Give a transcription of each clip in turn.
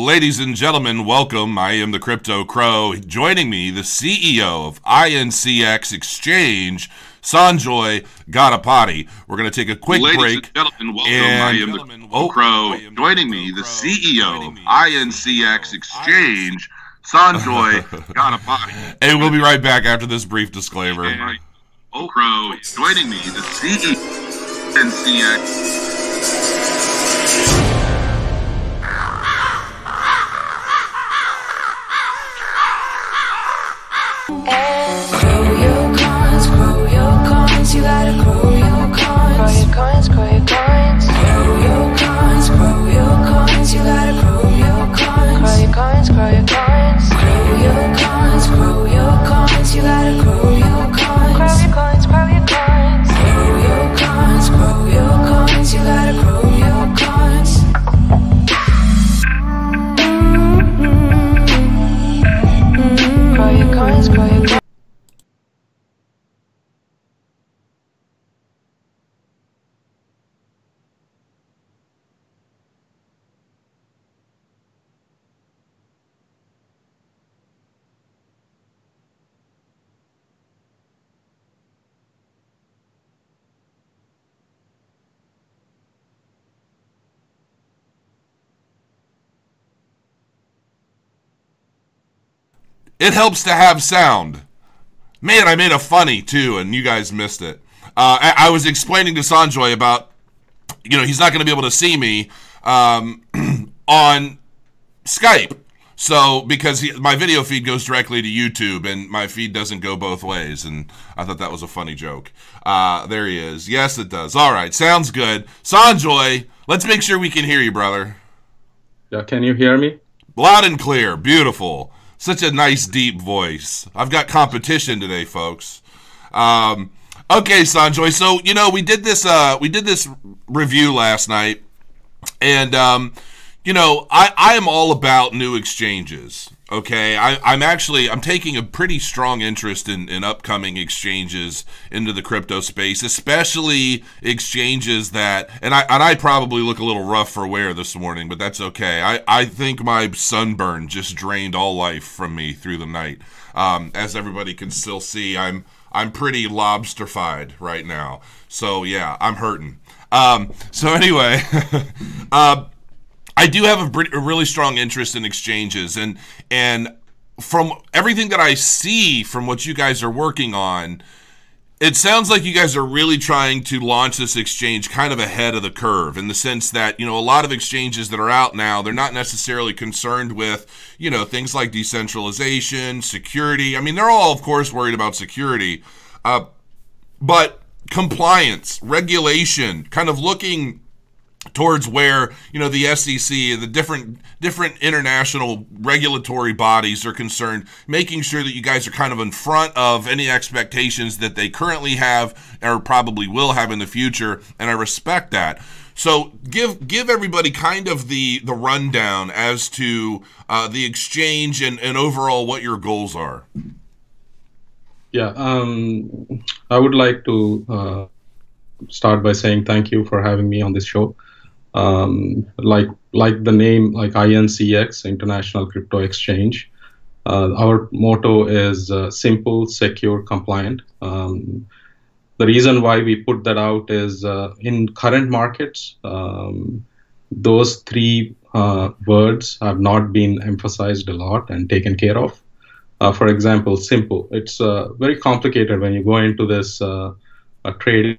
Ladies and gentlemen, welcome. I am the Crypto Crow. Joining me, the CEO of INCX Exchange, Sanjoy Gaddipati. We're going to take a quick Ladies break. and gentlemen, welcome. and- I am the Crypto welcome. Crow. Am the Joining me, the CEO of INCX Exchange, Sanjoy Gaddipati. And we'll be right back after this brief disclaimer. And Oh Crow. Joining me, the CEO of INCX. It helps to have sound. Man, I made a funny too, and you guys missed it. Uh, I, I was explaining to Sanjoy about, you know, he's not going to be able to see me um, on Skype. So, because he, my video feed goes directly to YouTube and my feed doesn't go both ways. And I thought that was a funny joke. Uh, there he is. Yes, it does. All right. Sounds good. Sanjoy, let's make sure we can hear you, brother. Yeah, can you hear me? Loud and clear. Beautiful. Such a nice, deep voice. I've got competition today, folks. Um, okay, Sanjoy. So you know we did this. Uh, we did this review last night, and um, you know I I am all about new exchanges. Okay, I, I'm actually I'm taking a pretty strong interest in, in upcoming exchanges into the crypto space, especially exchanges that and I and I probably look a little rough for wear this morning, but that's okay. I, I think my sunburn just drained all life from me through the night. Um, as everybody can still see, I'm I'm pretty lobsterfied right now. So yeah, I'm hurting. Um, so anyway, uh, I do have a, a really strong interest in exchanges, and and from everything that I see from what you guys are working on, it sounds like you guys are really trying to launch this exchange kind of ahead of the curve in the sense that you know a lot of exchanges that are out now they're not necessarily concerned with you know things like decentralization security. I mean they're all of course worried about security. Uh, but compliance regulation kind of looking towards where you know the SEC and the different different international regulatory bodies are concerned, making sure that you guys are kind of in front of any expectations that they currently have or probably will have in the future, and I respect that. So give give everybody kind of the the rundown as to uh, the exchange and, and overall what your goals are. Yeah, um, I would like to uh, start by saying thank you for having me on this show. Um, like like the name, like INCX International Crypto Exchange. Uh, our motto is uh, simple, secure, compliant. Um, the reason why we put that out is uh, in current markets, um, those three uh, words have not been emphasized a lot and taken care of. Uh, for example, simple. It's uh, very complicated when you go into this trading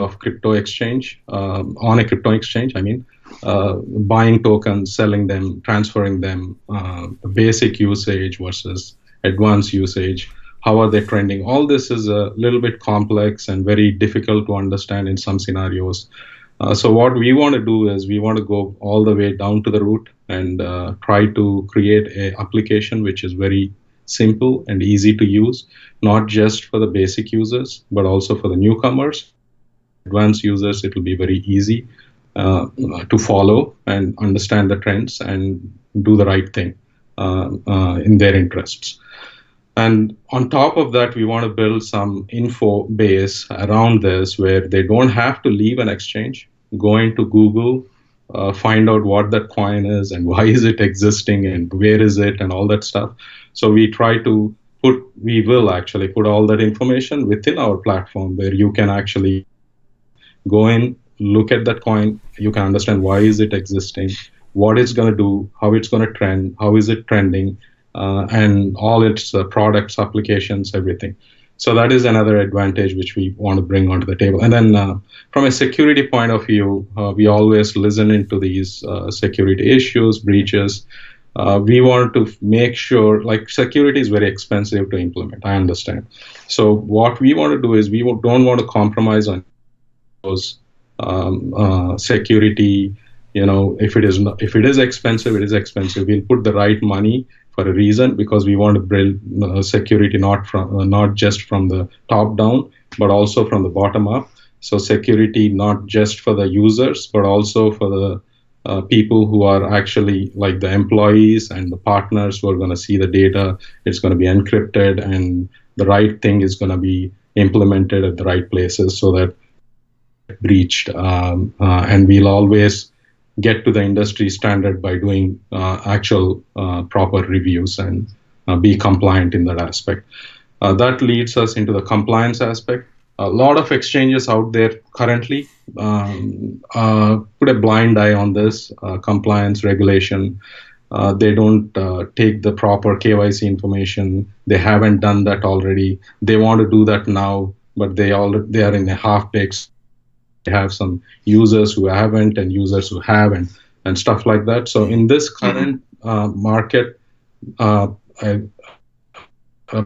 of crypto exchange um, on a crypto exchange. I mean, uh, buying tokens, selling them, transferring them, uh, basic usage versus advanced usage. How are they trending? All this is a little bit complex and very difficult to understand in some scenarios. Uh, so what we want to do is we want to go all the way down to the root and uh, try to create a application which is very simple and easy to use, not just for the basic users, but also for the newcomers. Advanced users, it will be very easy uh, to follow and understand the trends and do the right thing uh, uh, in their interests. And on top of that, we want to build some info base around this where they don't have to leave an exchange, go into Google uh, find out what that coin is and why is it existing and where is it and all that stuff. So we try to put, we will actually put all that information within our platform where you can actually go in, look at that coin, you can understand why is it existing, what it's going to do, how it's going to trend, how is it trending, uh, and all its uh, products, applications, everything. So that is another advantage which we want to bring onto the table. And then uh, from a security point of view, uh, we always listen into these uh, security issues, breaches. Uh, we want to make sure, like security is very expensive to implement. I understand. So what we want to do is we don't want to compromise on those um, uh, security. You know, if it is not, if it is expensive, it is expensive. We'll put the right money for a reason because we want to build uh, security not from uh, not just from the top down but also from the bottom up so security not just for the users but also for the uh, people who are actually like the employees and the partners who are going to see the data it's going to be encrypted and the right thing is going to be implemented at the right places so that breached um, uh, and we'll always get to the industry standard by doing uh, actual uh, proper reviews and uh, be compliant in that aspect. Uh, that leads us into the compliance aspect. A lot of exchanges out there currently um, uh, put a blind eye on this uh, compliance regulation. they don't take the proper KYC information. They haven't done that already. They want to do that now, but they all they are in a half-baked have some users who haven't and users who have and, and stuff like that. So in this current uh, market, uh, I, uh,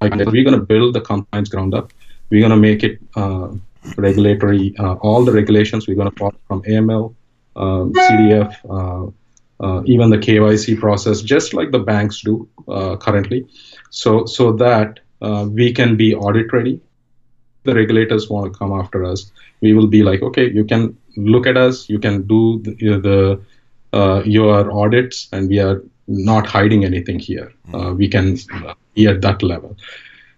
we're going to build the compliance ground up. We're going to make it uh, regulatory. Uh, all the regulations we're going to follow from AML, um, CTF, uh, even the KYC process, just like the banks do currently. So so that we can be audit ready the regulators want to come after us, we will be like, okay, you can look at us, you can do the, the uh, your audits, and we are not hiding anything here. Hmm. Uh, we can be at that level,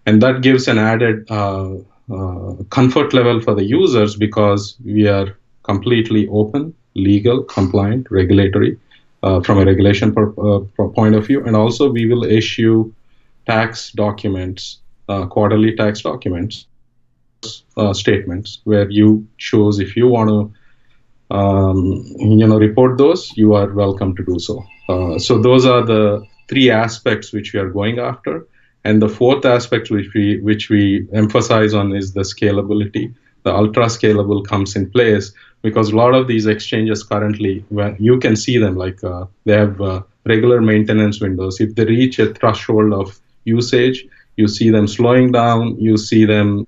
and that gives an added uh, uh, comfort level for the users because we are completely open, legal, compliant, regulatory. Uh, from a regulation per, uh, point of view, and also we will issue tax documents, quarterly tax documents, uh, statements where you choose if you want to um, you know report those you are welcome to do so. Uh, so those are the three aspects which we are going after. And the fourth aspect which we which we emphasize on is the scalability. The ultra scalable comes in place because a lot of these exchanges currently when you can see them like uh, they have uh, regular maintenance windows. If they reach a threshold of usage you see them slowing down you see them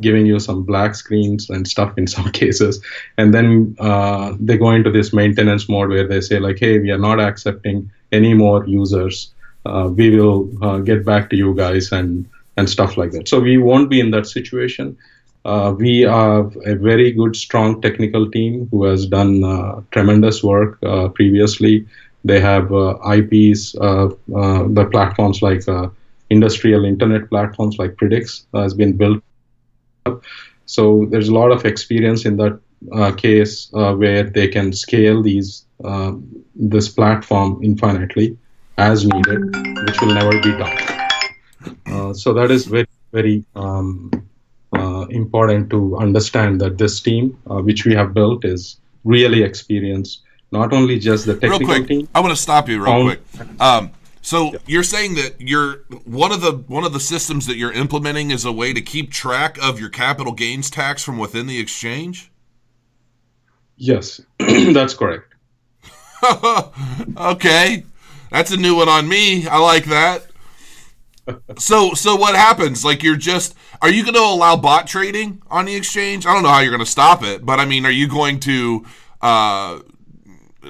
giving you some black screens and stuff in some cases. And then uh, they go into this maintenance mode where they say like hey we are not accepting any more users. Uh, we will uh, get back to you guys and and stuff like that. So we won't be in that situation. Uh, we have a very good strong technical team who has done uh, tremendous work uh, previously. They have ips the platforms like industrial internet platforms like predix has been built so there's a lot of experience in that uh, case uh, where they can scale these uh, this platform infinitely as needed, which will never be done. Uh, so that is very very um, uh, important to understand that this team, uh, which we have built, is really experienced. Not only just the technical real quick, team. I want to stop you real quick. Um, so yeah. you're saying that you're one of the one of the systems that you're implementing is a way to keep track of your capital gains tax from within the exchange? Yes, that's correct. okay. That's a new one on me. I like that. so so what happens? Like you're just are you going to allow bot trading on the exchange? I don't know how you're going to stop it, but I mean, are you going to uh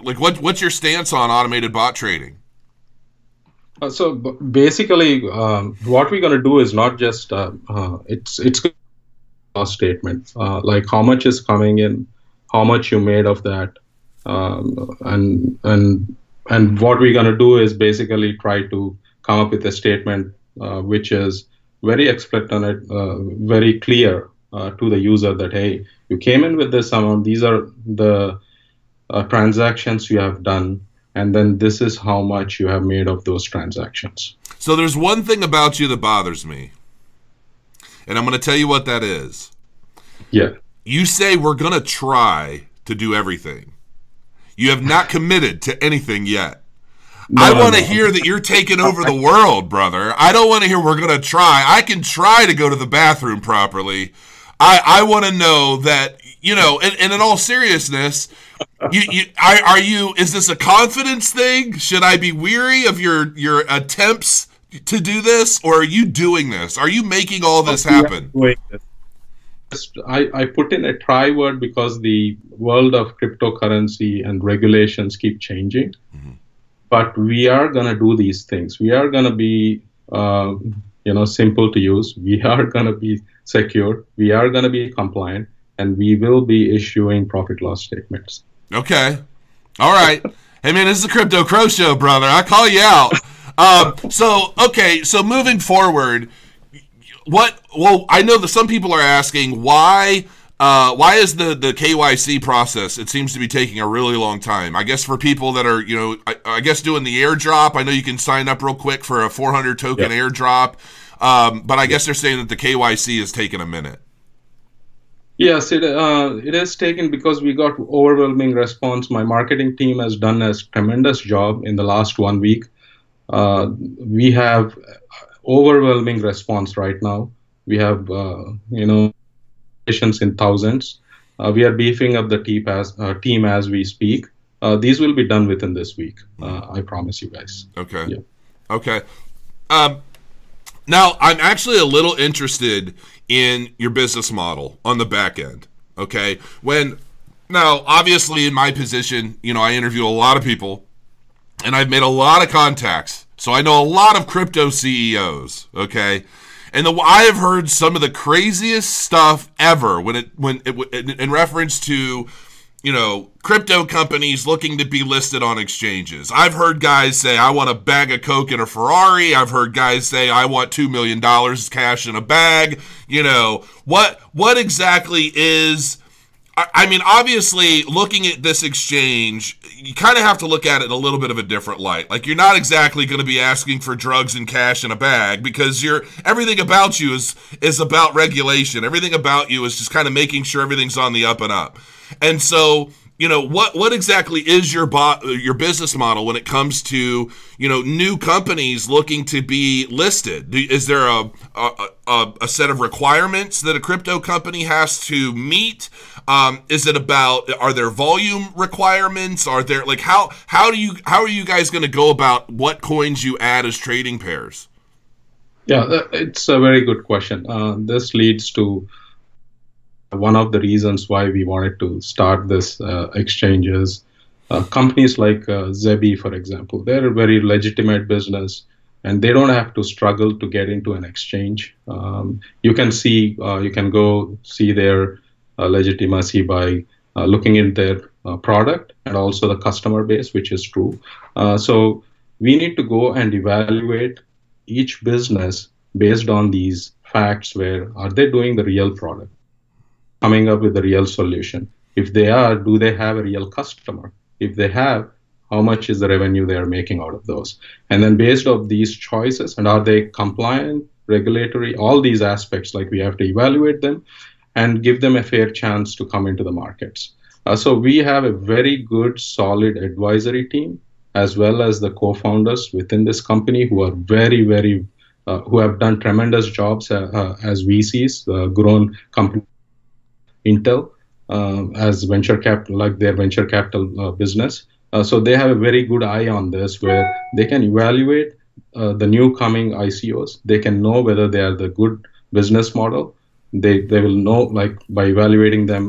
like what what's your stance on automated bot trading? Uh, so basically, um, what we're going to do is not just uh, uh, it's it's a statement uh, like how much is coming in, how much you made of that, um, and and and what we're going to do is basically try to come up with a statement uh, which is very explicit, uh, very clear uh, to the user that hey, you came in with this amount. These are the uh, transactions you have done, and then this is how much you have made of those transactions. So there's one thing about you that bothers me, and I'm going to tell you what that is. Yeah. You say we're going to try to do everything. You have not committed to anything yet. I want to no. hear that you're taking over the world, brother. I don't want to hear we're going to try. I can try to go to the bathroom properly. I, I want to know that, you know, and, and in all seriousness, you, you are, are you is this a confidence thing? Should I be weary of your your attempts to do this or are you doing this? Are you making all this happen? I, I put in a try word because the world of cryptocurrency and regulations keep changing. But we are going to do these things. We are going to be, uh, you know, simple to use. We are going to be secure. We are going to be compliant. And we will be issuing profit loss statements. Okay. All right. Hey man, this is the Crypto Crow Show, brother. I call you out. Um, so okay, so moving forward, what? Well, I know that some people are asking why. Uh, why is the the KYC process? It seems to be taking a really long time. I guess for people that are, you know, I, I guess doing the airdrop. I know you can sign up real quick for a 400 token Yeah. airdrop, um, but I guess they're saying that the KYC is taking a minute. Yes, it uh, it is taken because we got overwhelming response. My marketing team has done a tremendous job in the last one week. Uh, we have overwhelming response right now. We have uh, you know patients in thousands. Uh, we are beefing up the team as uh, team as we speak. Uh, these will be done within this week. Uh, I promise you guys. Okay. Yeah. Okay. Um, now, I'm actually a little interested in your business model on the back end. Okay. When, now, obviously, in my position, you know, I interview a lot of people and I've made a lot of contacts. So I know a lot of crypto CEOs. Okay. And the, I have heard some of the craziest stuff ever when it when it in, in reference to you know, crypto companies looking to be listed on exchanges. I've heard guys say, I want a bag of Coke and a Ferrari. I've heard guys say, I want $2 million cash in a bag. You know, what, what exactly is, I, I mean, obviously, looking at this exchange, you kind of have to look at it in a little bit of a different light. Like, you're not exactly going to be asking for drugs and cash in a bag because you're, everything about you is, is about regulation. Everything about you is just kind of making sure everything's on the up and up. And so, you know, what what exactly is your bo- your business model when it comes to you know new companies looking to be listed? Is there a, a a a set of requirements that a crypto company has to meet? Um, is it about are there volume requirements? Are there like how how do you how are you guys going to go about what coins you add as trading pairs? Yeah, it's a very good question. Uh, this leads to one of the reasons why we wanted to start this uh, exchanges. Uh, companies like uh, Zebi, for example, they're a very legitimate business and they don't have to struggle to get into an exchange. Um, you can see, uh, you can go see their uh, legitimacy by uh, looking at their uh, product and also the customer base, which is true. So we need to go and evaluate each business based on these facts where are they doing the real product coming up with a real solution. If they are do they have a real customer? If they have how much is the revenue they are making out of those? And then based on these choices and are they compliant regulatory all these aspects like we have to evaluate them and give them a fair chance to come into the markets. Uh, so we have a very good solid advisory team as well as the co-founders within this company who are very very uh, who have done tremendous jobs uh, uh, as VCs, uh, grown company Intel uh, as venture capital, like their venture capital uh, business. Uh, so they have a very good eye on this, where they can evaluate the new coming ICOs. They can know whether they are the good business model. They they will know like by evaluating them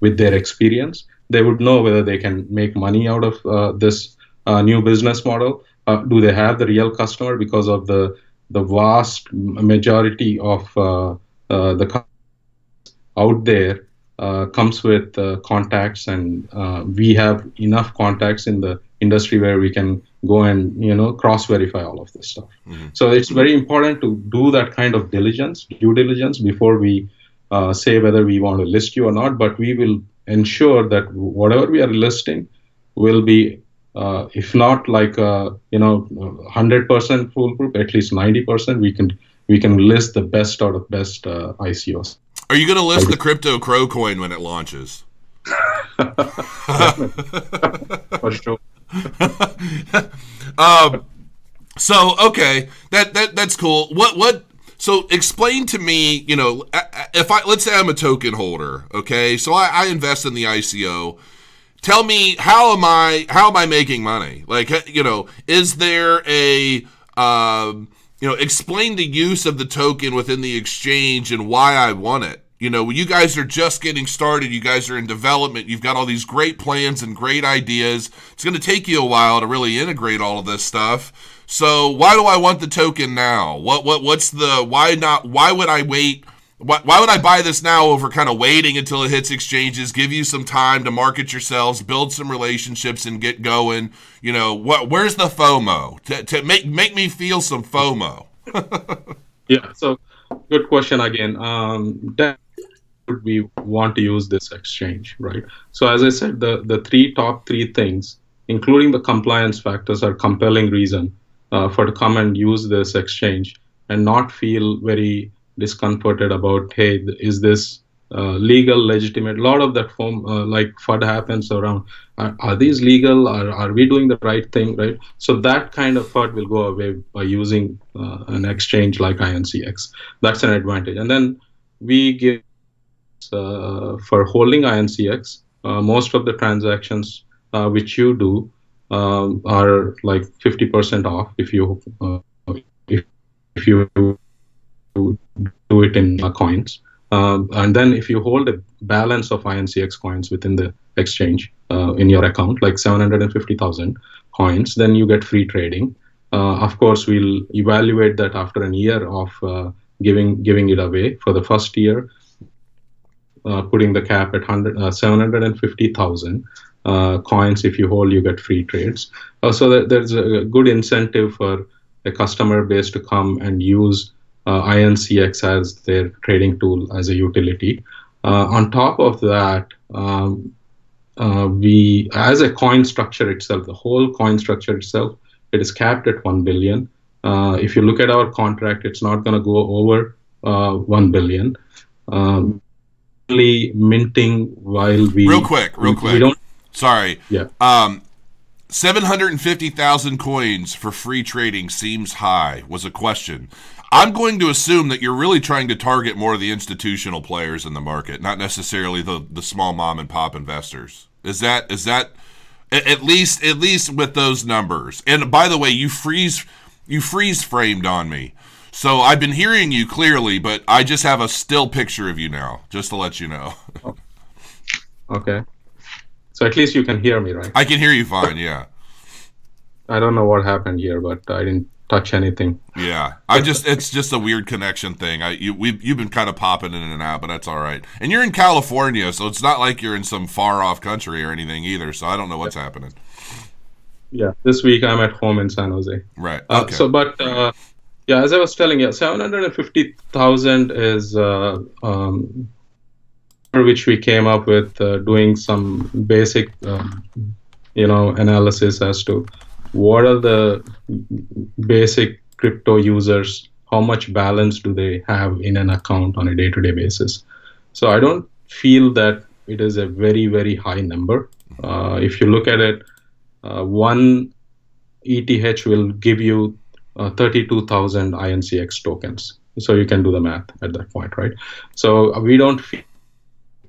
with their experience, they would know whether they can make money out of this new business model. Uh, do they have the real customer because of the the vast majority of uh, uh, the out there uh, comes with uh, contacts, and uh, we have enough contacts in the industry where we can go and you know cross verify all of this stuff. So it's very important to do that kind of diligence, due diligence before we uh, say whether we want to list you or not. But we will ensure that whatever we are listing will be, uh, if not like uh, you know, hundred percent foolproof, at least ninety percent. We can we can list the best out of best uh, ICOs. Are you going to list the crypto crow coin when it launches? For sure. um, so okay, that that that's cool. What what? So explain to me, you know, if I let's say I'm a token holder, okay, so I, I invest in the ICO. Tell me how am I how am I making money? Like you know, is there a um, you know, explain the use of the token within the exchange and why I want it. You know, you guys are just getting started. You guys are in development. You've got all these great plans and great ideas. It's going to take you a while to really integrate all of this stuff. So why do I want the token now? What what what's the why not? Why would I wait? Why, why would I buy this now over kind of waiting until it hits exchanges? Give you some time to market yourselves, build some relationships, and get going. You know, what? Where's the FOMO to, to make make me feel some FOMO? yeah. So, good question again. Um, that would we want to use this exchange, right? So as I said, the, the three top three things, including the compliance factors, are compelling reason uh, for to come and use this exchange and not feel very discomforted about, hey, is this uh, legal, legitimate? A lot of that form, uh, like FUD happens around, are, are these legal? Are, are we doing the right thing, right? So that kind of FUD will go away by using uh, an exchange like INCX. That's an advantage. And then we give uh, for holding INCX, uh, most of the transactions uh, which you do um, are like 50% off if you if, if you do it in coins. Um, and then if you hold a balance of INCX coins within the exchange uh, in your account, like 750,000 coins, then you get free trading. Uh, of course, we'll evaluate that after a year of uh, giving giving it away. For the first year, uh, putting the cap at 100, uh, 750,000 uh, coins. If you hold, you get free trades. so there's a good incentive for a customer base to come and use INCX as their trading tool as a utility. on top of that, um, uh, we as a coin structure itself the whole coin structure itself it is capped at 1 billion uh, if you look at our contract it's not going to go over uh, 1 billion um, minting while we real quick, real quick. We don't. Sorry. Yeah. Um, seven hundred and fifty thousand coins for free trading seems high. Was a question. I'm going to assume that you're really trying to target more of the institutional players in the market, not necessarily the the small mom and pop investors. Is that is that at least at least with those numbers? And by the way, you freeze you freeze framed on me. So I've been hearing you clearly, but I just have a still picture of you now, just to let you know. Oh. okay. So at least you can hear me, right? I can hear you fine, yeah. I don't know what happened here, but I didn't touch anything. Yeah, I just it's just a weird connection thing. I you we you've been kind of popping in and out, but that's all right. And you're in California, so it's not like you're in some far off country or anything either. So I don't know what's happening. Yeah, this week I'm at home in San Jose. Right. Uh, okay. Uh, so, but uh, yeah, as I was telling you, 750,000 is uh, um, which we came up with uh, doing some basic, um, you know, analysis as to what are the basic crypto users, how much balance do they have in an account on a day-to-day basis. So I don't feel that it is a very, very high number. Uh, if you look at it, uh, one ETH will give you uh, 32,000 INCX tokens. So you can do the math at that point, right? So we don't feel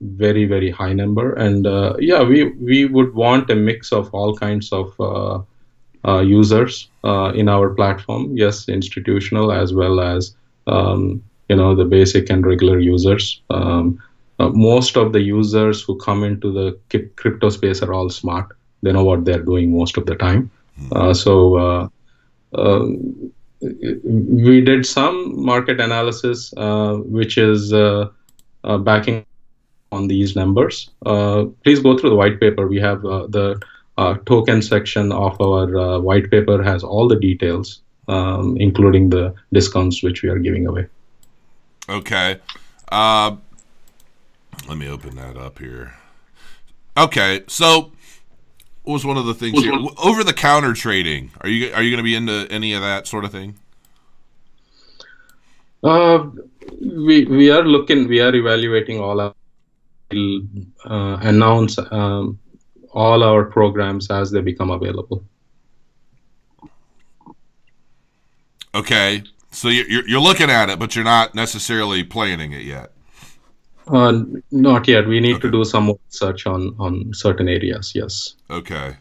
very very high number, and uh, yeah, we we would want a mix of all kinds of uh, uh users uh, in our platform. Yes, institutional as well as um, you know the basic and regular users. Um, uh, most of the users who come into the crypto space are all smart. They know what they're doing most of the time. Hmm. so um, we did some market analysis, uh, which is uh, uh, backing on these numbers. please go through the white paper. We have the uh, token section of our uh, white paper has all the details, um, including the discounts which we are giving away. Okay. Uh, let me open that up here. Okay, so what was one of the things here? Over the counter trading. Are you are you going to be into any of that sort of thing? Uh, we we are looking, we are evaluating all our we'll, uh, announce um, all our programs as they become available. Okay, so you're you're looking at it, but you're not necessarily planning it yet. Uh, not yet. We need to do some more research on on certain areas. Yes. Okay.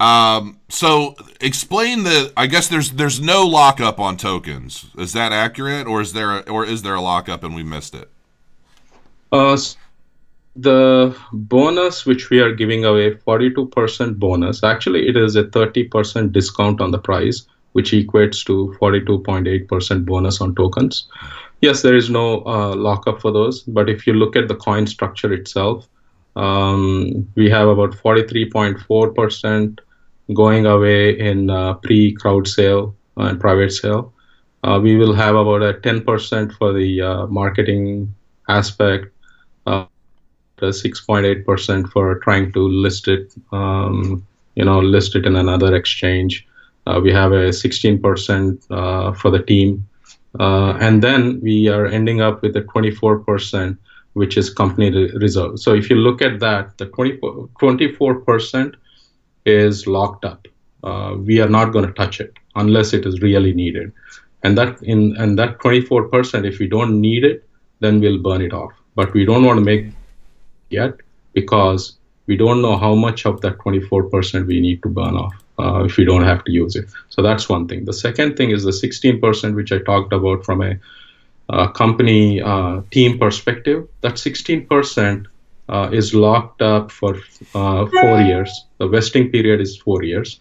Um, so explain the. I guess there's there's no lockup on tokens. Is that accurate, or is there a, or is there a lockup and we missed it? Uh, the bonus which we are giving away, 42% bonus. Actually, it is a 30% discount on the price, which equates to 42.8% bonus on tokens. Yes, there is no uh, lockup for those, but if you look at the coin structure itself, um, we have about 43.4% going away in uh, pre-crowd sale and private sale. Uh, we will have about a 10% for the uh, marketing aspect, uh, 6.8% for trying to list it, um, you know, list it in another exchange. Uh, we have a 16% uh, for the team. Uh, and then we are ending up with a 24%, which is company re- reserve. So if you look at that, the 24, 24% is locked up. Uh, we are not going to touch it unless it is really needed. And that in and that 24%, if we don't need it, then we'll burn it off. But we don't want to make yet because we don't know how much of that 24% we need to burn off uh, if we don't have to use it. So that's one thing. The second thing is the 16%, which I talked about from a uh, company uh, team perspective. That 16% uh, is locked up for uh, four years. The vesting period is four years.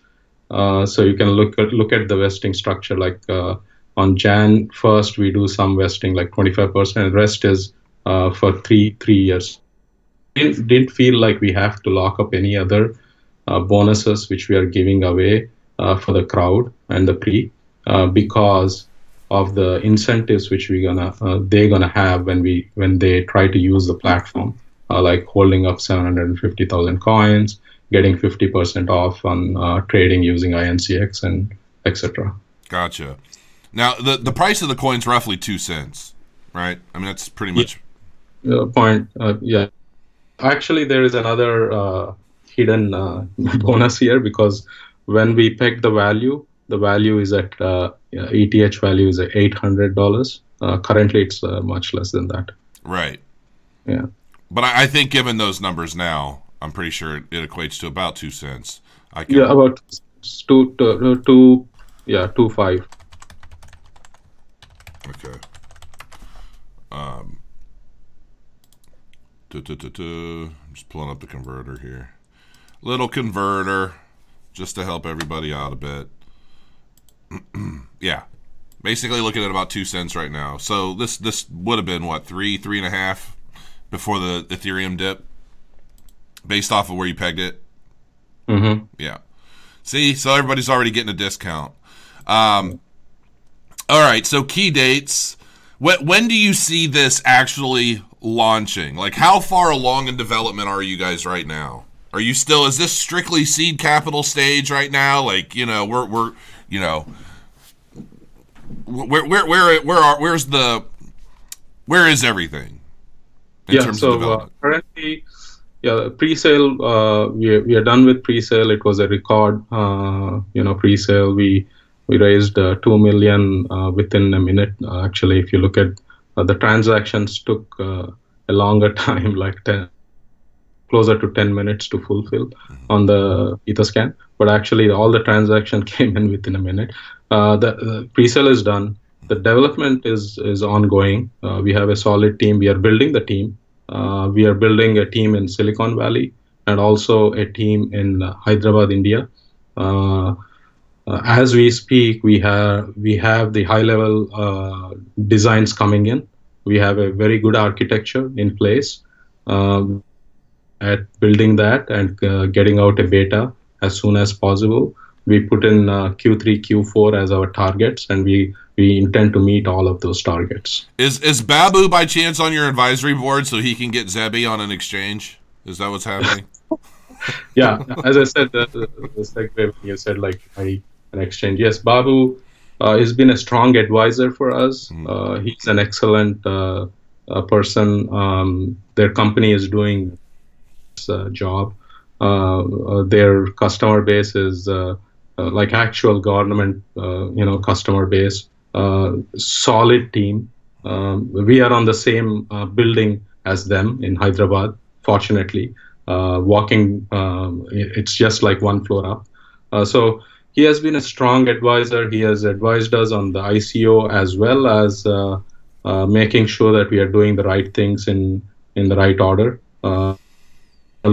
Uh, so you can look at look at the vesting structure. Like on Jan first, we do some vesting, like 25%. And the rest is for three three years. Didn't, didn't feel like we have to lock up any other uh, bonuses which we are giving away uh, for the crowd and the pre uh, because of the incentives which we gonna uh, they're gonna have when we when they try to use the platform uh, like holding up 750,000 coins getting 50% off on uh, trading using INCX and etc. Gotcha. Now the the price of the coin's roughly two cents, right? I mean that's pretty much. Uh, point uh, yeah actually there is another uh, hidden uh, bonus here because when we peg the value the value is at uh, eth value is at $800 uh, currently it's uh, much less than that Right. yeah But I, I think given those numbers now, I'm pretty sure it, it equates to about two cents. I can, yeah about two two, two yeah two five Okay. Um. duh, duh, duh, duh. I'm just pulling up the converter here. Little converter, just to help everybody out a bit. yeah, basically looking at about two cents right now. So this this would have been what three three and a half before the Ethereum dip, based off of where you pegged it. mm-hmm. Yeah. See, so everybody's already getting a discount. Um, all right. So key dates. When, when do you see this actually launching? Like, how far along in development are you guys right now? Are you still? Is this strictly seed capital stage right now? Like, you know, we're we're you know, where where where where are where's the where is everything in yeah terms so of uh, development? currently yeah pre-sale uh, we, we are done with pre-sale it was a record uh, you know pre-sale we we raised uh, 2 million uh, within a minute. Uh, actually if you look at uh, the transactions took uh, a longer time like 10 closer to 10 minutes to fulfill on the etherscan but actually all the transaction came in within a minute. Uh, the, the pre-sale is done. The development is is ongoing. Uh, we have a solid team. We are building the team. Uh, we are building a team in silicon valley and also a team in uh, hyderabad india uh, uh, as we speak we have we have the high level uh, designs coming in we have a very good architecture in place um, at building that and uh, getting out a beta as soon as possible. We put in uh, Q3, Q4 as our targets, and we we intend to meet all of those targets. Is is Babu by chance on your advisory board so he can get Zebi on an exchange? Is that what's happening? yeah, as I said, the, the, the segue you said like I, an exchange. Yes, Babu uh, has been a strong advisor for us. Uh, he's an excellent uh, uh, person. Um, their company is doing this uh, job. Their customer base is like actual government, you know, customer base. Solid team. Um, we are on the same building as them in Hyderabad. Fortunately, uh, walking, um, it's just like one floor up. Uh, so he has been a strong advisor. He has advised us on the ICO as well as uh, uh, making sure that we are doing the right things in in the right order. Uh,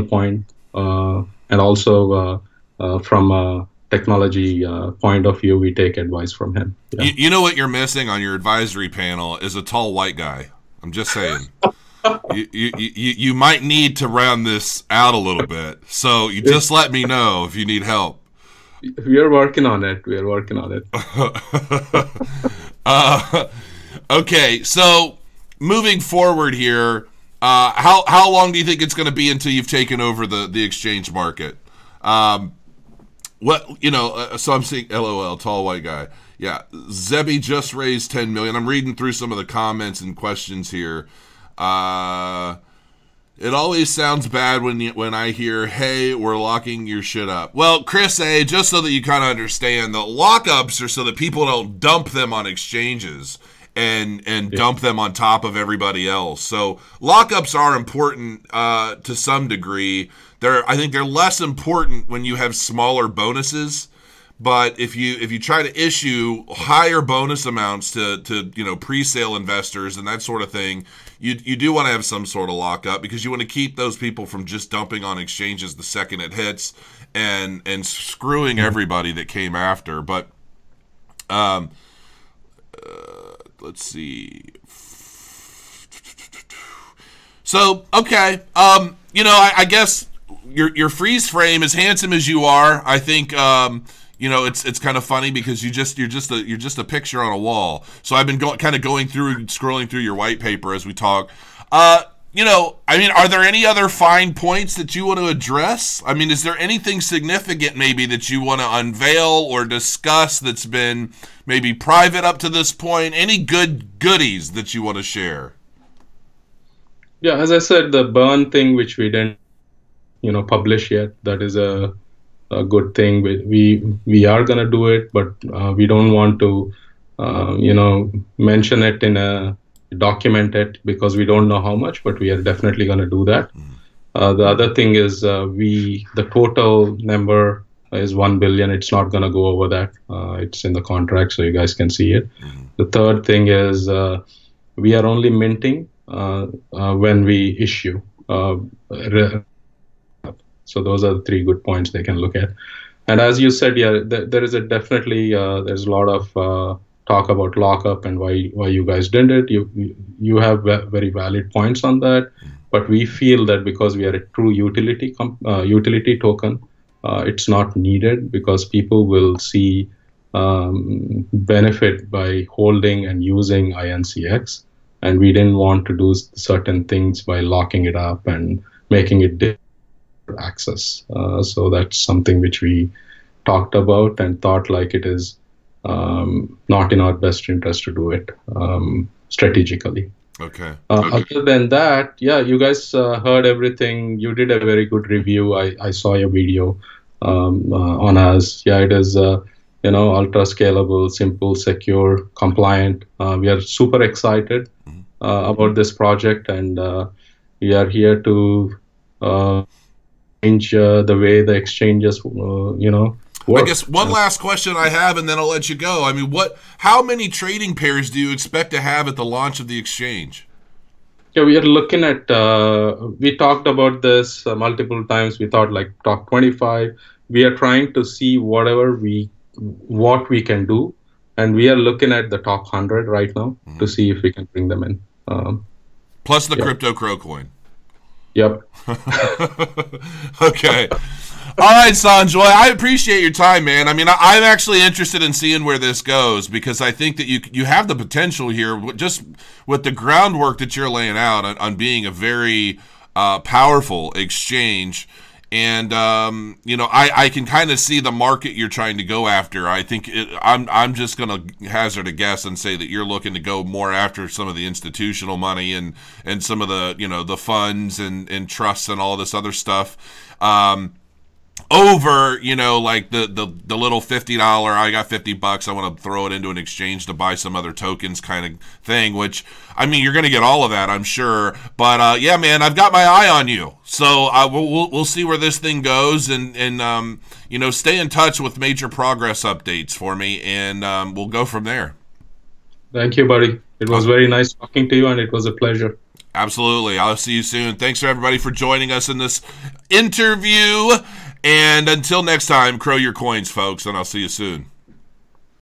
point, uh, and also uh, uh, from a technology uh, point of view, we take advice from him. Yeah. You, you know what you're missing on your advisory panel is a tall white guy. I'm just saying. you, you, you, you might need to round this out a little bit. So you just let me know if you need help. We are working on it. We are working on it. Uh, okay, so moving forward here, uh, how how long do you think it's going to be until you've taken over the the exchange market? Um, what you know? Uh, so I'm seeing LOL, tall white guy. Yeah, Zebi just raised 10 million. I'm reading through some of the comments and questions here. Uh, it always sounds bad when you, when I hear, "Hey, we're locking your shit up." Well, Chris A, just so that you kind of understand, the lockups are so that people don't dump them on exchanges and and dump them on top of everybody else. So lockups are important uh, to some degree. They're I think they're less important when you have smaller bonuses. But if you if you try to issue higher bonus amounts to to you know pre-sale investors and that sort of thing, you you do want to have some sort of lockup because you want to keep those people from just dumping on exchanges the second it hits and and screwing everybody that came after. But um, uh, let's see. So okay, um, you know, I, I guess your your freeze frame, as handsome as you are, I think um, you know it's it's kind of funny because you just you're just a you're just a picture on a wall. So I've been going kind of going through scrolling through your white paper as we talk. Uh, you know, I mean, are there any other fine points that you want to address? I mean, is there anything significant maybe that you want to unveil or discuss that's been maybe private up to this point? Any good goodies that you want to share? Yeah, as I said, the burn thing, which we didn't, you know, publish yet, that is a, a good thing. We we, we are gonna do it, but uh, we don't want to, uh, you know, mention it in a document it because we don't know how much, but we are definitely gonna do that. Uh, the other thing is uh, we the total number is one billion. It's not gonna go over that. Uh, it's in the contract, so you guys can see it. The third thing is uh, we are only minting uh, uh, when we issue. Uh, re- so those are the three good points they can look at. And as you said, yeah, th- there is a definitely uh, there's a lot of uh, talk about lockup and why why you guys did it. You you- have very valid points on that, but we feel that because we are a true utility com- uh, utility token, uh, it's not needed because people will see um, benefit by holding and using INCX and we didn't want to do certain things by locking it up and making it access. Uh, so that's something which we talked about and thought like it is um, not in our best interest to do it um, strategically. Okay. Uh, Other than that, yeah, you guys uh, heard everything. You did a very good review. I, I saw your video um, uh, on us. Yeah, it is, uh, you know, ultra scalable, simple, secure, compliant. Uh, we are super excited uh, about this project, and uh, we are here to uh, change the way the exchanges, uh, you know, work. I guess one last question I have, and then I'll let you go. I mean, what? How many trading pairs do you expect to have at the launch of the exchange? Yeah, we are looking at. Uh, we talked about this uh, multiple times. We thought like top 25. We are trying to see whatever we, what we can do, and we are looking at the top 100 right now to see if we can bring them in. Um, Plus the crypto crow coin. Yep. okay. All right, Sanjoy, I appreciate your time, man. I mean, I, I'm actually interested in seeing where this goes because I think that you you have the potential here, just with the groundwork that you're laying out on, on being a very uh, powerful exchange. And um, you know, I, I can kind of see the market you're trying to go after. I think it, I'm I'm just gonna hazard a guess and say that you're looking to go more after some of the institutional money and and some of the you know the funds and and trusts and all this other stuff. Um, over you know like the the, the little $50 i got 50 bucks i want to throw it into an exchange to buy some other tokens kind of thing which i mean you're going to get all of that i'm sure but uh, yeah man i've got my eye on you so uh, we'll, we'll, we'll see where this thing goes and and um, you know stay in touch with major progress updates for me and um, we'll go from there Thank you, buddy. It was very nice talking to you, and it was a pleasure. Absolutely. I'll see you soon. Thanks for everybody for joining us in this interview. And until next time, crow your coins, folks, and I'll see you soon.